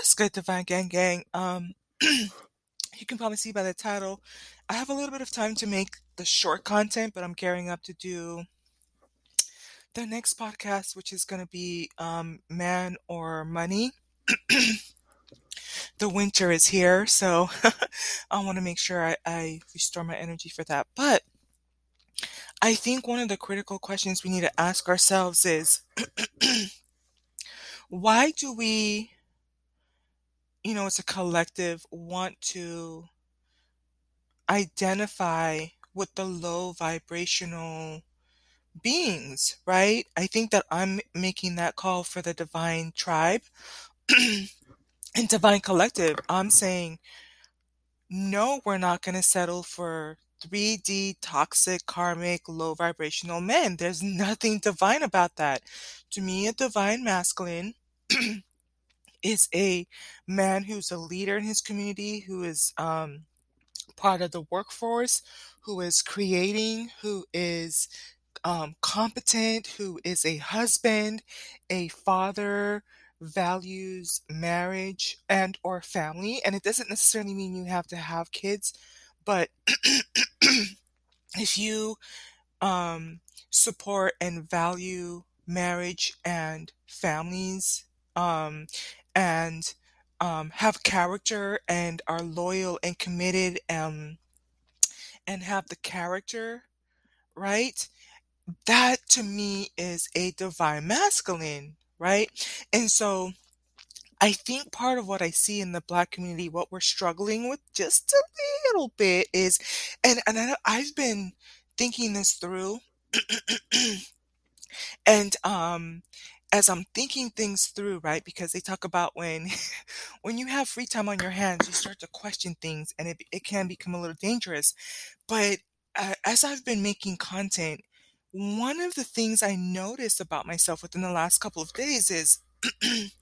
What's good, Divine Gang Gang? Um, you can probably see by the title, I have a little bit of time to make the short content, but I'm gearing up to do the next podcast, which is going to be um, Man or Money. the winter is here, so I want to make sure I, I restore my energy for that. But I think one of the critical questions we need to ask ourselves is why do we, you know, it's a collective, want to identify with the low vibrational beings, right? I think that I'm making that call for the divine tribe and divine collective. I'm saying, no, we're not going to settle for 3D toxic, karmic, low vibrational men. There's nothing divine about that. To me, a divine masculine is a man who's a leader in his community, who is um, part of the workforce, who is creating, who is um, competent, who is a husband, a father, values marriage and or family. And it doesn't necessarily mean you have to have kids but if you um, support and value marriage and families um, and um, have character and are loyal and committed um, and have the character, right? That to me is a divine masculine, right? And so I think part of what I see in the black community, what we're struggling with just a little bit is, and, and I've been thinking this through. and um as I'm thinking things through, right? Because they talk about when when you have free time on your hands, you start to question things and it it can become a little dangerous. But uh, as I've been making content, one of the things I noticed about myself within the last couple of days is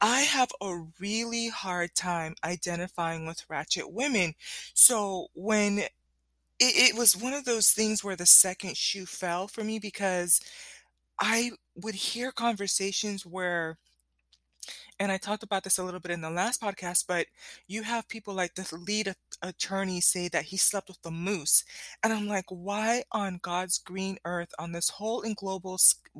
I have a really hard time identifying with ratchet women. So when it, it was one of those things where the second shoe fell for me because I would hear conversations where and I talked about this a little bit in the last podcast, but you have people like the lead attorney say that he slept with the moose. And I'm like, why on God's green earth, on this whole in global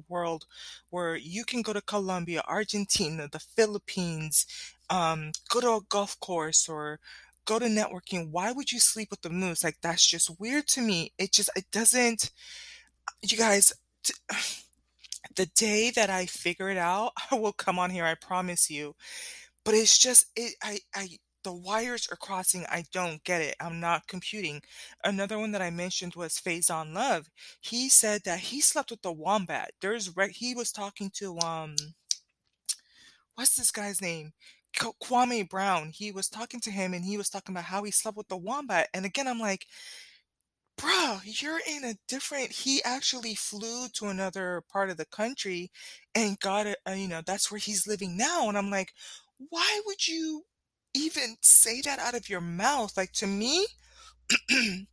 world where you can go to Colombia, Argentina, the Philippines, um, go to a golf course or go to networking, why would you sleep with the moose? Like, that's just weird to me. It just, it doesn't, you guys, t- the day that I figure it out, I will come on here, I promise you. But it's just it I I the wires are crossing. I don't get it. I'm not computing. Another one that I mentioned was Faizon Love. He said that he slept with the wombat. There's re- he was talking to um what's this guy's name? Kwame Brown. He was talking to him and he was talking about how he slept with the wombat. And again, I'm like, Bro, you're in a different he actually flew to another part of the country and got it, uh, you know, that's where he's living now. And I'm like, why would you even say that out of your mouth? Like to me,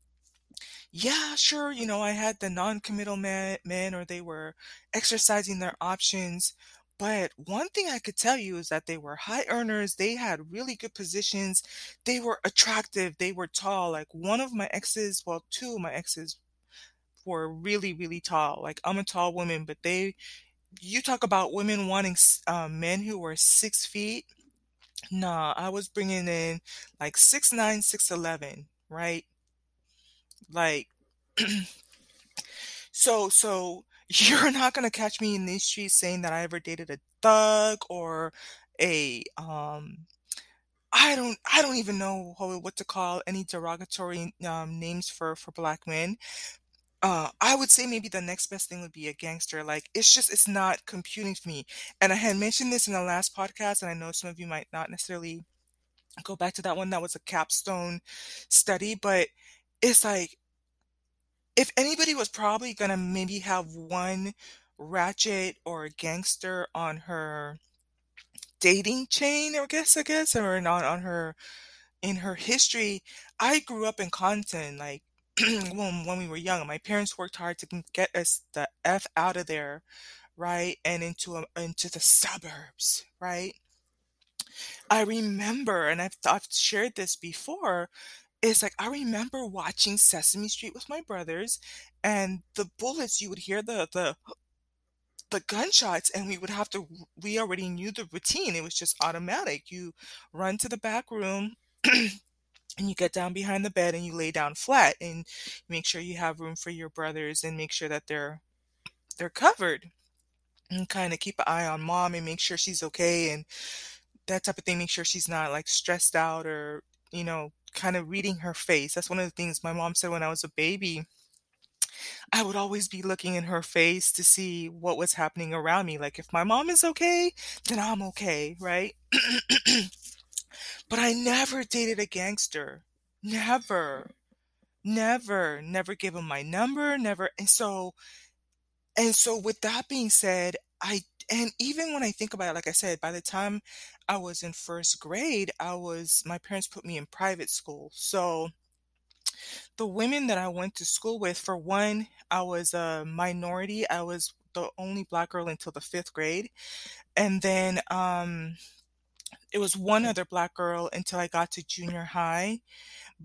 yeah, sure, you know, I had the non-committal men, men or they were exercising their options, but one thing I could tell you is that they were high earners. They had really good positions. They were attractive. They were tall. Like one of my exes, well, two of my exes were really, really tall. Like I'm a tall woman, but they, you talk about women wanting uh, men who were six feet. Nah, I was bringing in like six nine, six eleven, right? Like, so, so you're not going to catch me in these streets saying that I ever dated a thug or a um I don't I don't even know what to call any derogatory um, names for for black men. Uh, I would say maybe the next best thing would be a gangster. Like it's just it's not computing for me. And I had mentioned this in the last podcast, and I know some of you might not necessarily go back to that one. That was a capstone study, but it's like if anybody was probably gonna maybe have one ratchet or a gangster on her dating chain, I guess, I guess, or not on her in her history. I grew up in Compton, like when when we were young. My parents worked hard to get us the f out of there, right, and into a, into the suburbs, right. I remember, and I've I've shared this before, it's like I remember watching Sesame Street with my brothers, and the bullets, you would hear the the the gunshots, and we would have to we already knew the routine, it was just automatic. You run to the back room, and you get down behind the bed, and you lay down flat, and make sure you have room for your brothers, and make sure that they're they're covered, and kinda keep an eye on mom and make sure she's okay, and that type of thing, make sure she's not, like, stressed out or, you know, kinda reading her face. That's one of the things my mom said when I was a baby I would always be looking in her face to see what was happening around me, like, if my mom is okay, then I'm okay, right? But I never dated a gangster. Never. Never. Never gave him my number, never and so and so with that being said, I and even when I think about it, like I said, by the time I was in 1st grade, I was my parents put me in private school, so the women that I went to school with, for one, I was a minority, I was the only black girl until the 5th grade, and then, um, it was one other black girl until I got to junior high,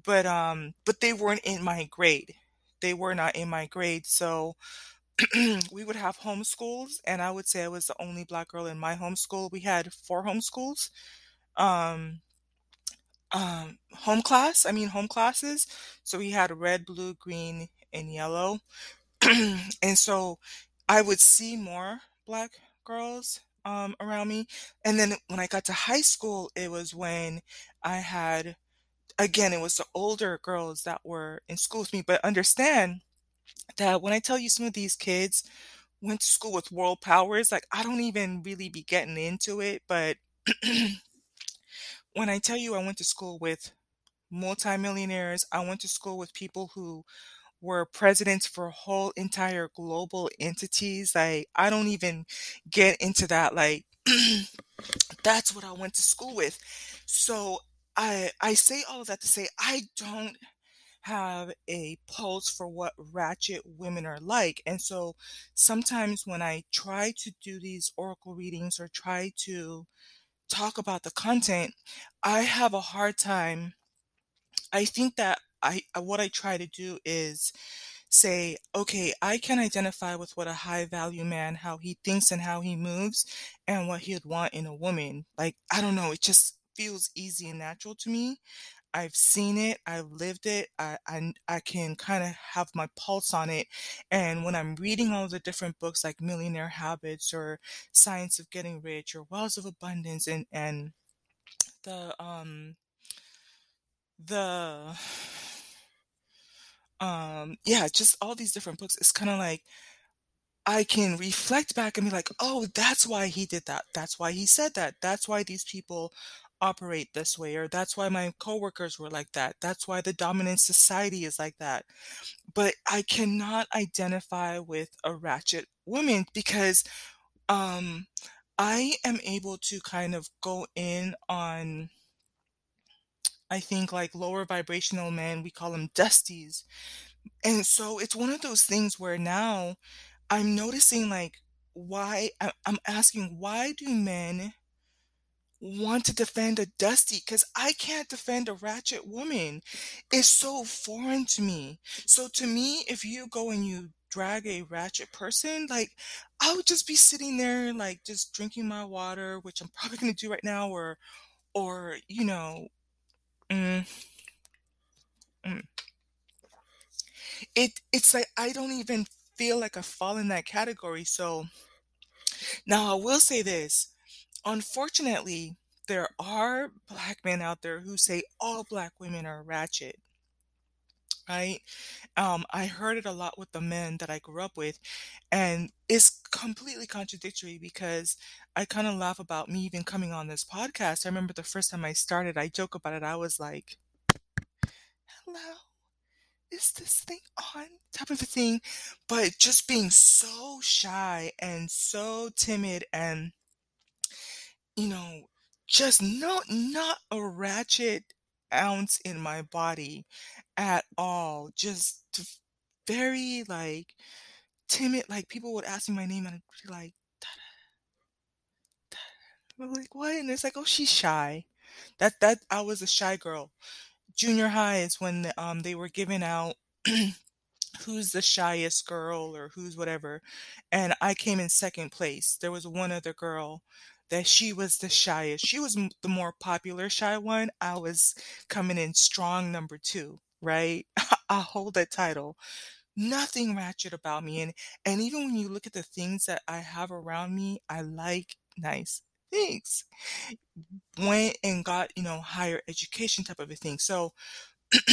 but, um but they weren't in my grade. They were not in my grade, so we would have homeschools, and I would say I was the only black girl in my homeschool. We had 4 homeschools, um um, home class, I mean, home classes. So we had red, blue, green, and yellow. And so I would see more black girls, um, around me, and then when I got to high school, it was when I had again, it was the older girls that were in school with me, but understand that when I tell you some of these kids went to school with world powers, like, I don't even really be getting into it, but when I tell you I went to school with multimillionaires, I went to school with people who were presidents for whole entire global entities, like, I don't even get into that, like, that's what I went to school with. So I I say all of that to say I don't have a pulse for what ratchet women are like, and so sometimes when I try to do these oracle readings or try to talk about the content, I have a hard time I think that I uh, what I try to do is say, "Okay, I can identify with what a high value man how he thinks and how he moves, and what he'd want in a woman." Like, I don't know, it just feels easy and natural to me. I've seen it, I've lived it, I I I can kinda have my pulse on it, and when I'm reading all the different books like Millionaire Habits or Science of Getting Rich or Wells of Abundance and and the, um the um, yeah, just all these different books, it's kinda like I can reflect back and be like, "Oh, that's why he did that. That's why he said that. That's why these people operate this way, or that's why my coworkers were like that. That's why the dominant society is like that." But I cannot identify with a ratchet woman because, um, I am able to kind of go in on I think, like, lower vibrational men, we call them dusties. And so it's one of those things where now I'm noticing, like, why I'm asking, "Why do men want to defend a Dusty because I can't defend a ratchet woman. It's so foreign to me. So to me, if you go and you drag a ratchet person, like, I would just be sitting there, like, just drinking my water, which I'm probably gonna do right now, or or, you know, mm mm. It it's like I don't even feel like I fall in that category, so now I will say this, unfortunately, there are black men out there who say all black women are ratchet. Right? Um, I heard it a lot with the men that I grew up with, and it's completely contradictory because I kinda laugh about me even coming on this podcast. I remember the first time I started, I joke about it, I was like "Hello? Is this thing on?" type of a thing, but just being so shy and so timid and you know, just no not a ratchet ounce in my body at all, just very, like, timid, like, people would ask me my name, and I'd be like, I'm like, "What?" And it's like, "Oh, she's shy." That that I was a shy girl. Junior high is when, um, they were giving out who's the shyest girl or who's whatever, and I came in 2nd place. There was one other girl that she was the shyest. She was the more popular shy one. I was coming in strong number 2, right? I hold that title. Nothing ratchet about me, and and even when you look at the things that I have around me, I like nice things. Went and got, you know, higher education type of a thing, so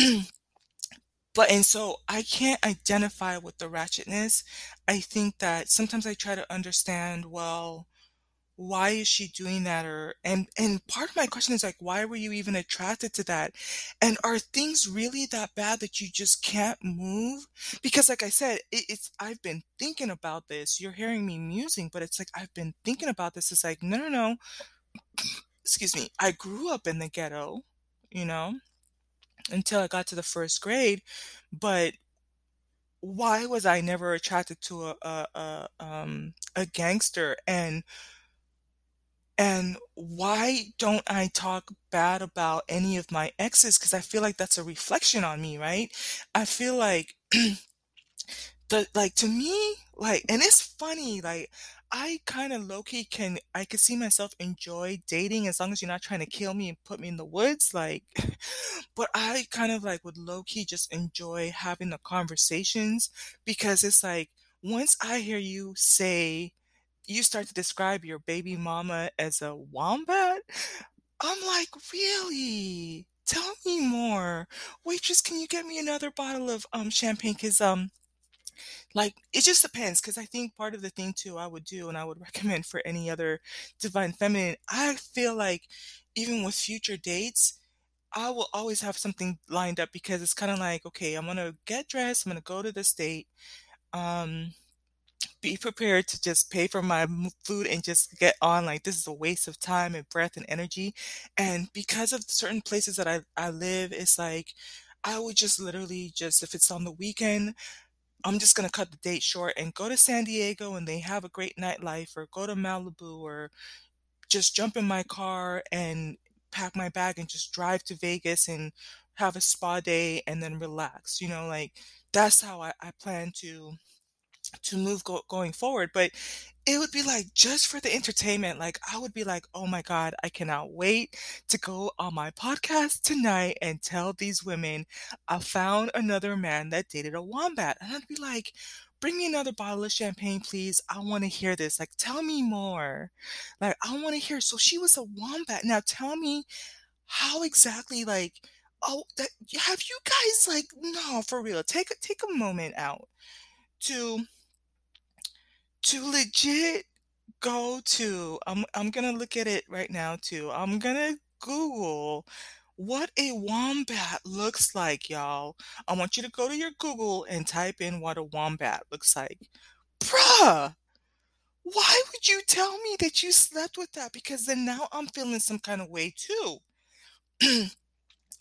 but and so I can't identify with the ratchetness. I think that sometimes I try to understand, well, why is she doing that? Or and and part of my question is like, why were you even attracted to that? And are things really that bad that you just can't move? Because like I said, it, it's I've been thinking about this. You're hearing me musing, but it's like I've been thinking about this. It's like, no, no, no. Excuse me. I grew up in the ghetto, you know, until I got to the 1st grade, but why was I never attracted to a a a, um, a gangster? And and why don't I talk bad about any of my exes? Because I feel like that's a reflection on me, right? I feel like the like, to me, like and it's funny, like, I kinda low key can I could see myself enjoy dating as long as you're not trying to kill me and put me in the woods, like but I kind of, like, would low key just enjoy having the conversations because it's like, once I hear you say you start to describe your baby mama as a wombat, I'm like, "Really? Tell me more. Waitress, can you get me another bottle of, um, champagne? Cause um, like, it just depends because I think part of the thing too I would do and I would recommend for any other divine feminine, I feel like even with future dates, I will always have something lined up because it's kinda like, "Okay, I'm gonna get dressed, I'm gonna go to this date, um, be prepared to just pay for my food and just get on, like, this is a waste of time and breath and energy." And because of certain places that I I live, it's like, I would just literally just if it's on the weekend, I'm just gonna cut the date short and go to San Diego and they have a great nightlife, or go to Malibu, or just jump in my car and pack my bag and just drive to Vegas and have a spa day and then relax, you know, like, that's how I I plan to to move go going forward, but it would be, like, just for the entertainment, like, I would be like, "Oh my god, I cannot wait to go on my podcast tonight and tell these women I found another man that dated a wombat." And I'd be like, "Bring me another bottle of champagne, please. I wanna hear this, like, tell me more. Like, I wanna hear, so she was a wombat. Now tell me how exactly, like oh, that have you guys, like no, for real, take take a moment out to to legit go to I'm I'm gonna look at it right now too. I'm gonna Google what a wombat looks like, y'all. I want you to go to your Google and type in what a wombat looks like. Bruh! Why would you tell me that you slept with that? Because then now I'm feeling some kinda way too.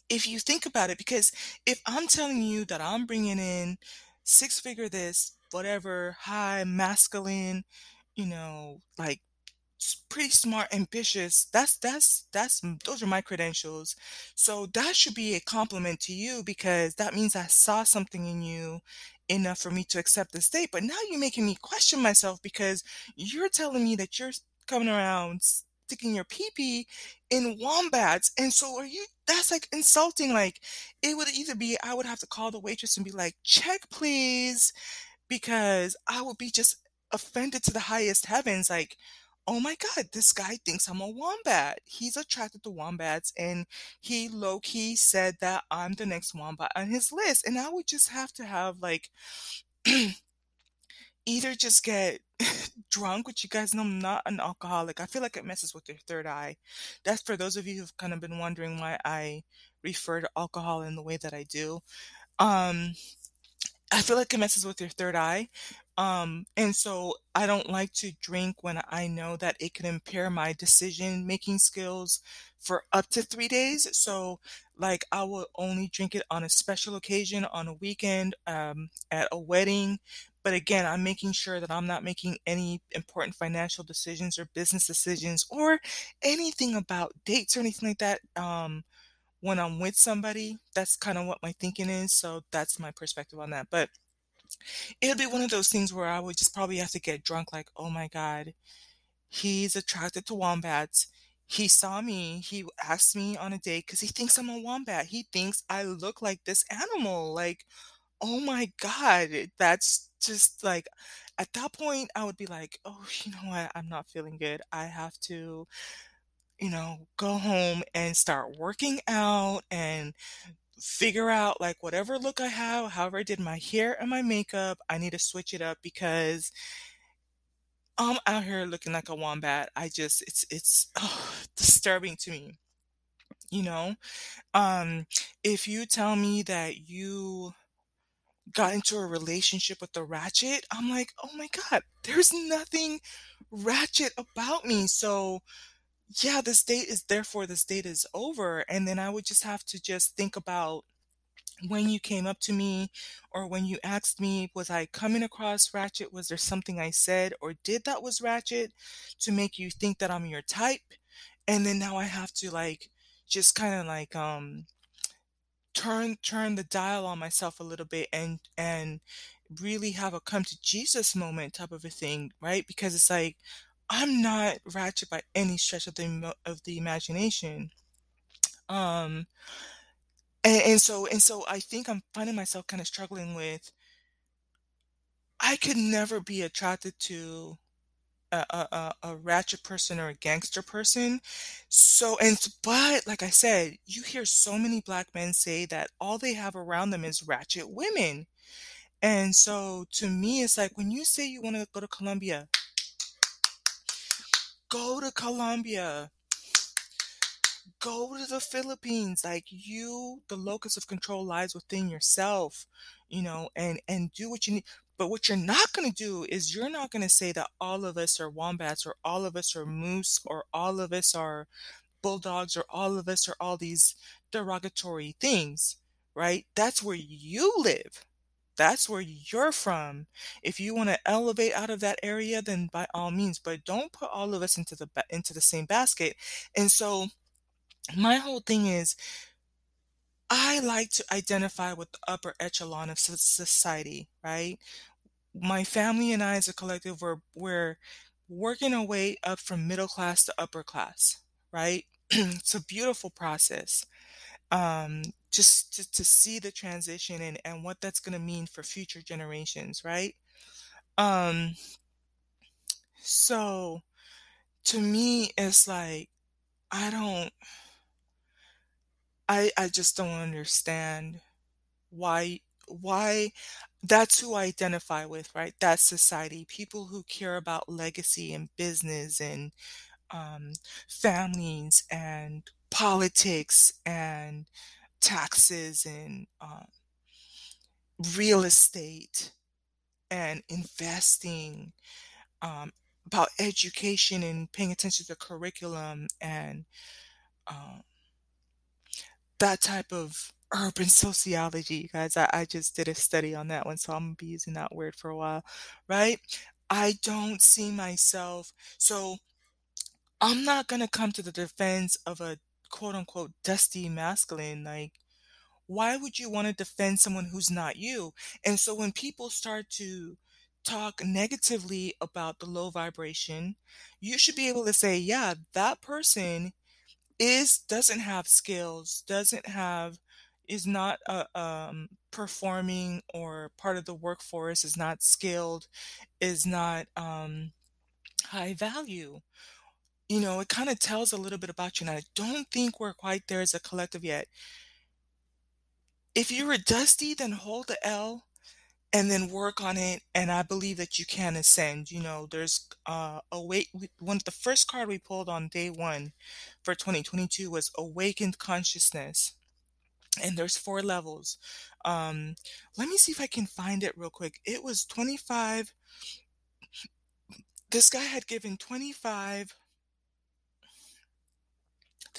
If you think about it, because if I'm telling you that I'm bringing in six-figure this, whatever, high masculine, you know, like, pretty smart, ambitious, that's that's that's those are my credentials. So that should be a compliment to you because that means I saw something in you enough for me to accept this date, but now you're making me question myself because you're telling me that you're coming around sticking your pee-pee in wombats, and so are you that's, like, insulting, like, it would either be I would have to call the waitress and be like, "Check, please," because I would be just offended to the highest heavens, like, "Oh my god, this guy thinks I'm a wombat. He's attracted to wombats, and he low key said that I'm the next wombat on his list." And I would just have to have, like either just get drunk, which you guys know I'm not an alcoholic. I feel like it messes with your 3rd eye. That's for those of you who've kinda been wondering why I refer to alcohol in the way that I do. Um, I feel like it messes with your 3rd eye, um, and so I don't like to drink when I know that it could impair my decision-making skills for up to 3 days. So, like, I will only drink it on a special occasion, on a weekend, um, at a wedding, but again, I'm making sure that I'm not making any important financial decisions or business decisions or anything about dates or anything like that, um, when I'm with somebody. That's kinda what my thinking is, so that's my perspective on that, but it'll be one of those things where I would just probably have to get drunk, like, "Oh my god, he's attracted to wombats. He saw me, he asked me on a date because he thinks I'm a wombat. He thinks I look like this animal." Like, oh my god, that's just like at that point, I would be like, "Oh, you know what? I'm not feeling good. I have to, you know, go home and start working out and figure out, like, whatever look I have, however I did my hair and my makeup, I need to switch it up because" "I'm out here looking like a wombat." I just it's it's, disturbing to me, you know? Um, if you tell me that you got into a relationship with a ratchet, I'm like, "Oh my god, there's nothing ratchet about me." So, yeah, this date is therefore this date is over, and then I would just have to just think about when you came up to me or when you asked me, was I coming across ratchet? Was there something I said or did that was ratchet to make you think that I'm your type? And then now I have to, like, just kinda, like, um, turn turn the dial on myself a little bit and and really have a come to Jesus moment type of a thing, right? Because it's like, I'm not ratchet by any stretch of the of the imagination. Um and and so and so I think I'm finding myself kinda struggling with I could never be attracted to a a a ratchet person or a gangster person. So and but, like I said, you hear so many black men say that all they have around them is ratchet women. And so, to me, it's like, when you say you wanna go to Colombia go to Colombia. Go to the Philippines, like, you the locus of control lies within yourself, you know, and and do what you need. but what you're not gonna do is you're not gonna say that all of us are wombats or all of us are moose or all of us are bulldogs or all of us are all these derogatory things, right? That's where you live. That's where you're from. If you wanna elevate out of that area, then by all means, but don't put all of us into the into the same basket. And so, my whole thing is I like to identify with the upper echelon of society, right? My family and I as a collective, we're we're working our way up from middle class to upper class, right? It's a beautiful process, um, just to to see the transition and and what that's gonna mean for future generations, right? Um so, to me, it's like, I don't I I just don't understand why why that's who I identify with, right? That society, people who care about legacy and business and, um, families and politics and taxes and, um real estate and investing, um, about education and paying attention to the curriculum and, um that type of urban sociology, guys. I I just did a study on that one, so Imma be using that word for a while, right? I don't see myself so I'm not gonna come to the defense of a quote, unquote, "dusty masculine," like, why would you wanna defend someone who's not you? And so when people start to talk negatively about the low vibration, you should be able to say, "Yeah, that person is doesn't have skills, doesn't have is not, uh, um, performing or part of the workforce, is not skilled, is not, um, high value." You know, it kinda tells a little bit about you, and I don't think we're quite there as a collective yet. If you were dusty, then hold the L and then work on it, and I believe that you can ascend, you know, there's, uh, awake w one of the first card we pulled on day 1 for 2022 was awakened consciousness, and there's 4 levels. Um, let me see if I can find it real quick. It was 25 this guy had given 25 It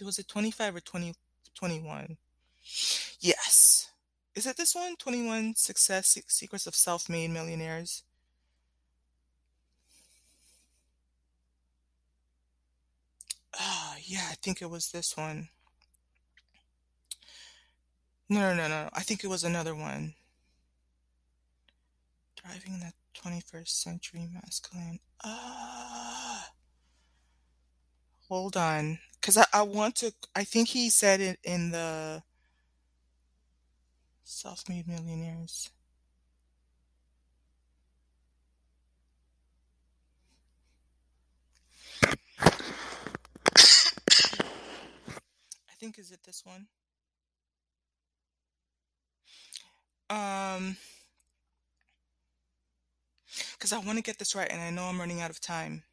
was it 25 or 20, 21? Yes. Is it this one? 21 Success Secrets of Self Made Millionaires? Oh, yeah, I think it was this one. No, no, no, no. I think it was another one. Driving the 21st Century Masculine. Ah. Uh, hold on. Because I, I want to, I think he said it in the Self Made Millionaires. I think is it this one? Um, because I want to get this right, and I know I'm running out of time.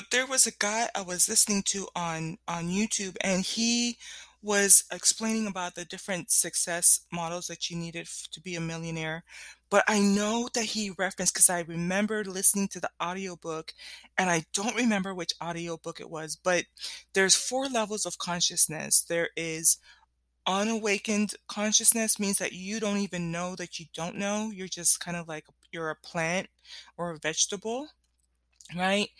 But there was a guy I was listening to on on YouTube, and he was explaining about the different success models that you needed f- to be a millionaire. But I know that he referenced because I remember listening to the audiobook, and I don't remember which audiobook it was, but there's four levels of consciousness. There is unawakened consciousness means that you don't even know that you don't know. You're just kind of like you're a plant or a vegetable, right?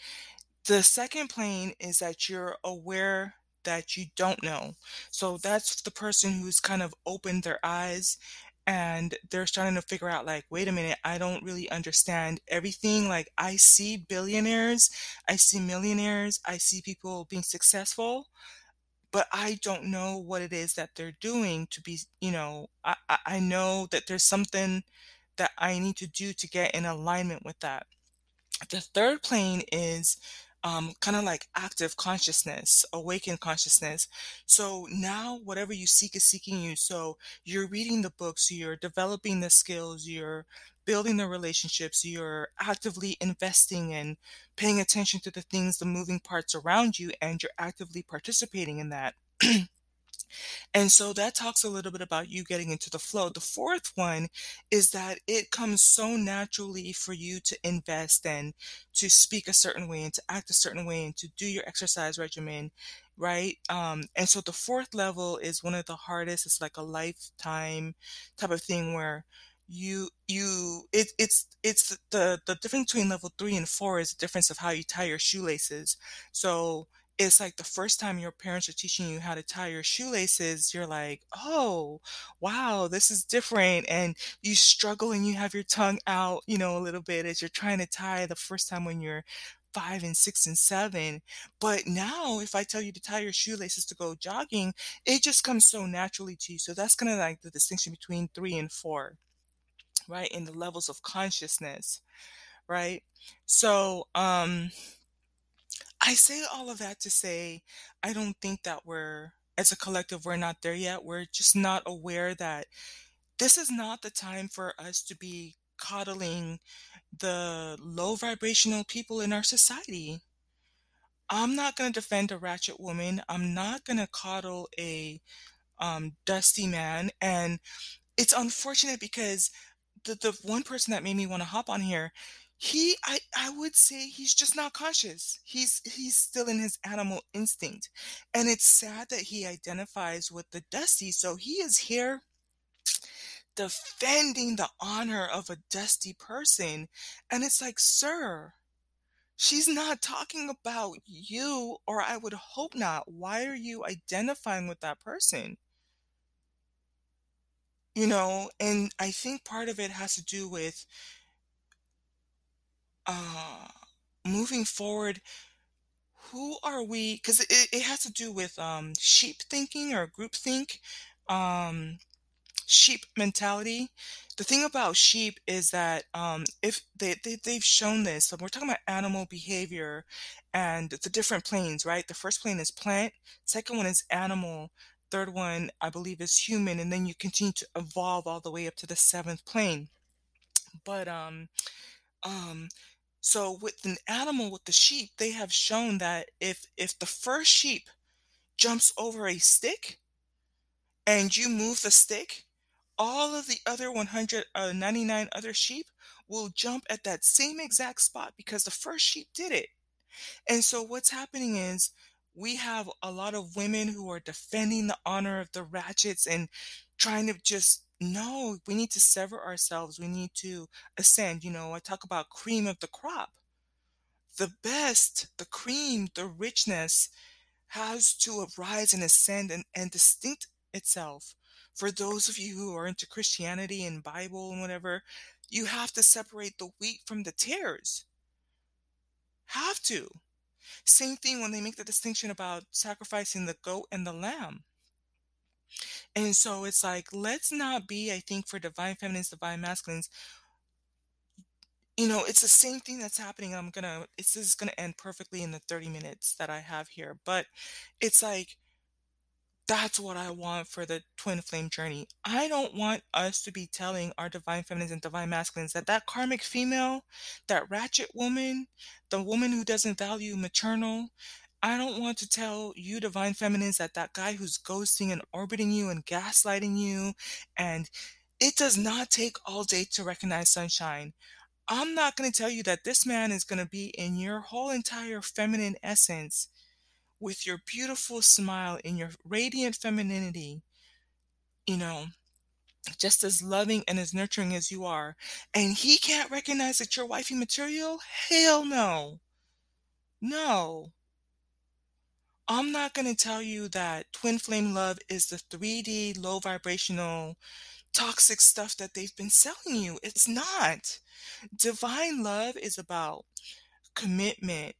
The second plane is that you're aware that you don't know. So that's the person who's kind of opened their eyes and they're starting to figure out like wait a minute i don't really understand everything like i see billionaires i see millionaires i see people being successful but I don't know what it is that they're doing to be, you know, I, I know that there's something that I need to do to get in alignment with that. The third plane is um, kind of like active consciousness, awakened consciousness. So now whatever you seek is seeking you. So you're reading the books, you're developing the skills, you're building the relationships, you're actively investing and paying attention to the things, the moving parts around you, and you're actively participating in that. And so that talks a little bit about you getting into the flow. The fourth one is that it comes so naturally for you to invest and to speak a certain way and to act a certain way and to do your exercise regimen, right? Um, and so the fourth level is one of the hardest. It's like a lifetime type of thing where you you it, it's it's the the difference between level three and four is the difference of how you tie your shoelaces. So it's like the first time your parents are teaching you how to tie your shoelaces, you're like, oh, wow, this is different. And you struggle and you have your tongue out, you know, a little bit as you're trying to tie the first time when you're five and six and seven. But now, if I tell you to tie your shoelaces to go jogging, it just comes so naturally to you. So that's kind of like the distinction between three and four, right? In the levels of consciousness, right? So, um, I say all of that to say I don't think that we're, as a collective, we're not there yet. We're just not aware that this is not the time for us to be coddling the low vibrational people in our society. I'm not going to defend a ratchet woman. I'm not going to coddle a um, dusty man. And it's unfortunate because the the one person that made me want to hop on here, he I I would say he's just not conscious. He's he's still in his animal instinct. And it's sad that he identifies with the dusty. So he is here defending the honor of a dusty person. And it's like, sir, she's not talking about you, or I would hope not. Why are you identifying with that person? You know, and I think part of it has to do with uh, moving forward, who are we? Because it, it has to do with um, sheep thinking or group think, um, sheep mentality. The thing about sheep is that um, if they, they they've shown this, so we're talking about animal behavior and the different planes, right? The first plane is plant, second one is animal, third one I believe is human, and then you continue to evolve all the way up to the seventh plane. But um, um, so with an animal, with the sheep, they have shown that if if the first sheep jumps over a stick and you move the stick, all of the other 199 uh, other sheep will jump at that same exact spot because the first sheep did it. And so what's happening is we have a lot of women who are defending the honor of the ratchets and trying to just no, we need to sever ourselves. We need to ascend. You know, I talk about cream of the crop the best, the cream, the richness has to arise and ascend and, and distinct itself. For those of you who are into Christianity and Bible and whatever, you have to separate the wheat from the tares. Have to. Same thing when they make the distinction about sacrificing the goat and the lamb. And so it's like, let's not be, I think, for divine feminines, divine masculines. You know, it's the same thing that's happening. I'm gonna, this is gonna end perfectly in the 30 minutes that I have here. But it's like, that's what I want for the twin flame journey. I don't want us to be telling our divine feminines and divine masculines that that karmic female, that ratchet woman, the woman who doesn't value maternal, I don't want to tell you divine feminines that that guy who's ghosting and orbiting you and gaslighting you and it does not take all day to recognize sunshine. I'm not going to tell you that this man is going to be in your whole entire feminine essence with your beautiful smile in your radiant femininity, you know, just as loving and as nurturing as you are, and he can't recognize that you're wifey material? Hell no. No. I'm not going to tell you that twin flame love is the 3D low vibrational toxic stuff that they've been selling you. It's not. Divine love is about commitment,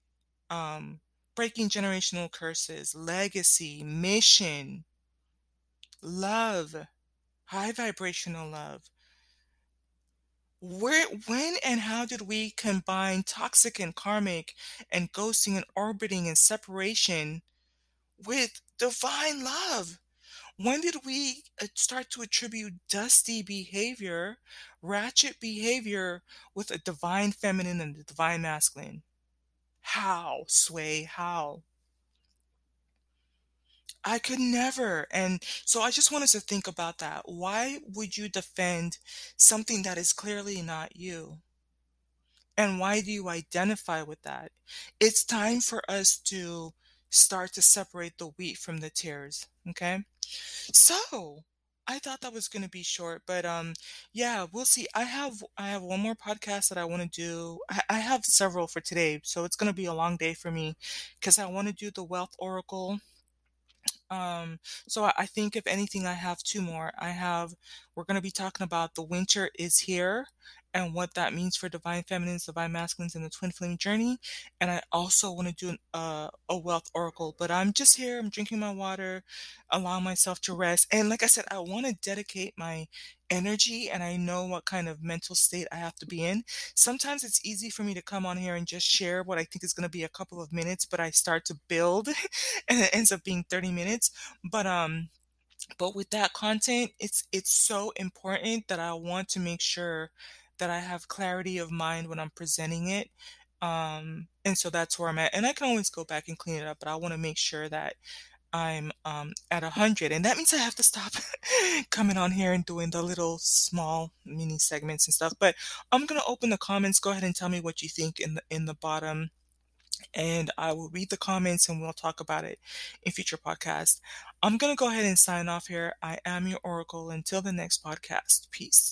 um, breaking generational curses, legacy, mission, love, high vibrational love. Where, when and how did we combine toxic and karmic and ghosting and orbiting and separation with divine love? When did we uh, start to attribute dusty behavior, ratchet behavior with a divine feminine and a divine masculine? How, Sway? How? I could never. And so I just wanted to think about that. Why would you defend something that is clearly not you? And why do you identify with that? It's time for us to start to separate the wheat from the tares. Okay. So I thought that was going to be short, but um, yeah, we'll see. I have I have one more podcast that I want to do. I, I have several for today, so it's going to be a long day for me because I want to do the wealth oracle um, so I, I think if anything, I have two more. I have, we're going to be talking about the winter is here and what that means for divine feminines, divine masculines, and the twin flame journey. And I also want to do an, uh, a wealth oracle, but I'm just here. I'm drinking my water, allowing myself to rest. And like I said, I want to dedicate my energy and I know what kind of mental state I have to be in. Sometimes it's easy for me to come on here and just share what I think is going to be a couple of minutes, but I start to build and it ends up being 30 minutes. But, um, but with that content, it's it's so important that I want to make sure that I have clarity of mind when I'm presenting it. Um, and so that's where I'm at. And I can always go back and clean it up, but I want to make sure that I'm um, at a hundred, and that means I have to stop coming on here and doing the little small mini segments and stuff. But I'm gonna open the comments. Go ahead and tell me what you think in the in the bottom, and I will read the comments and we'll talk about it in future podcasts. I'm gonna go ahead and sign off here. I am your oracle. Until the next podcast. Peace.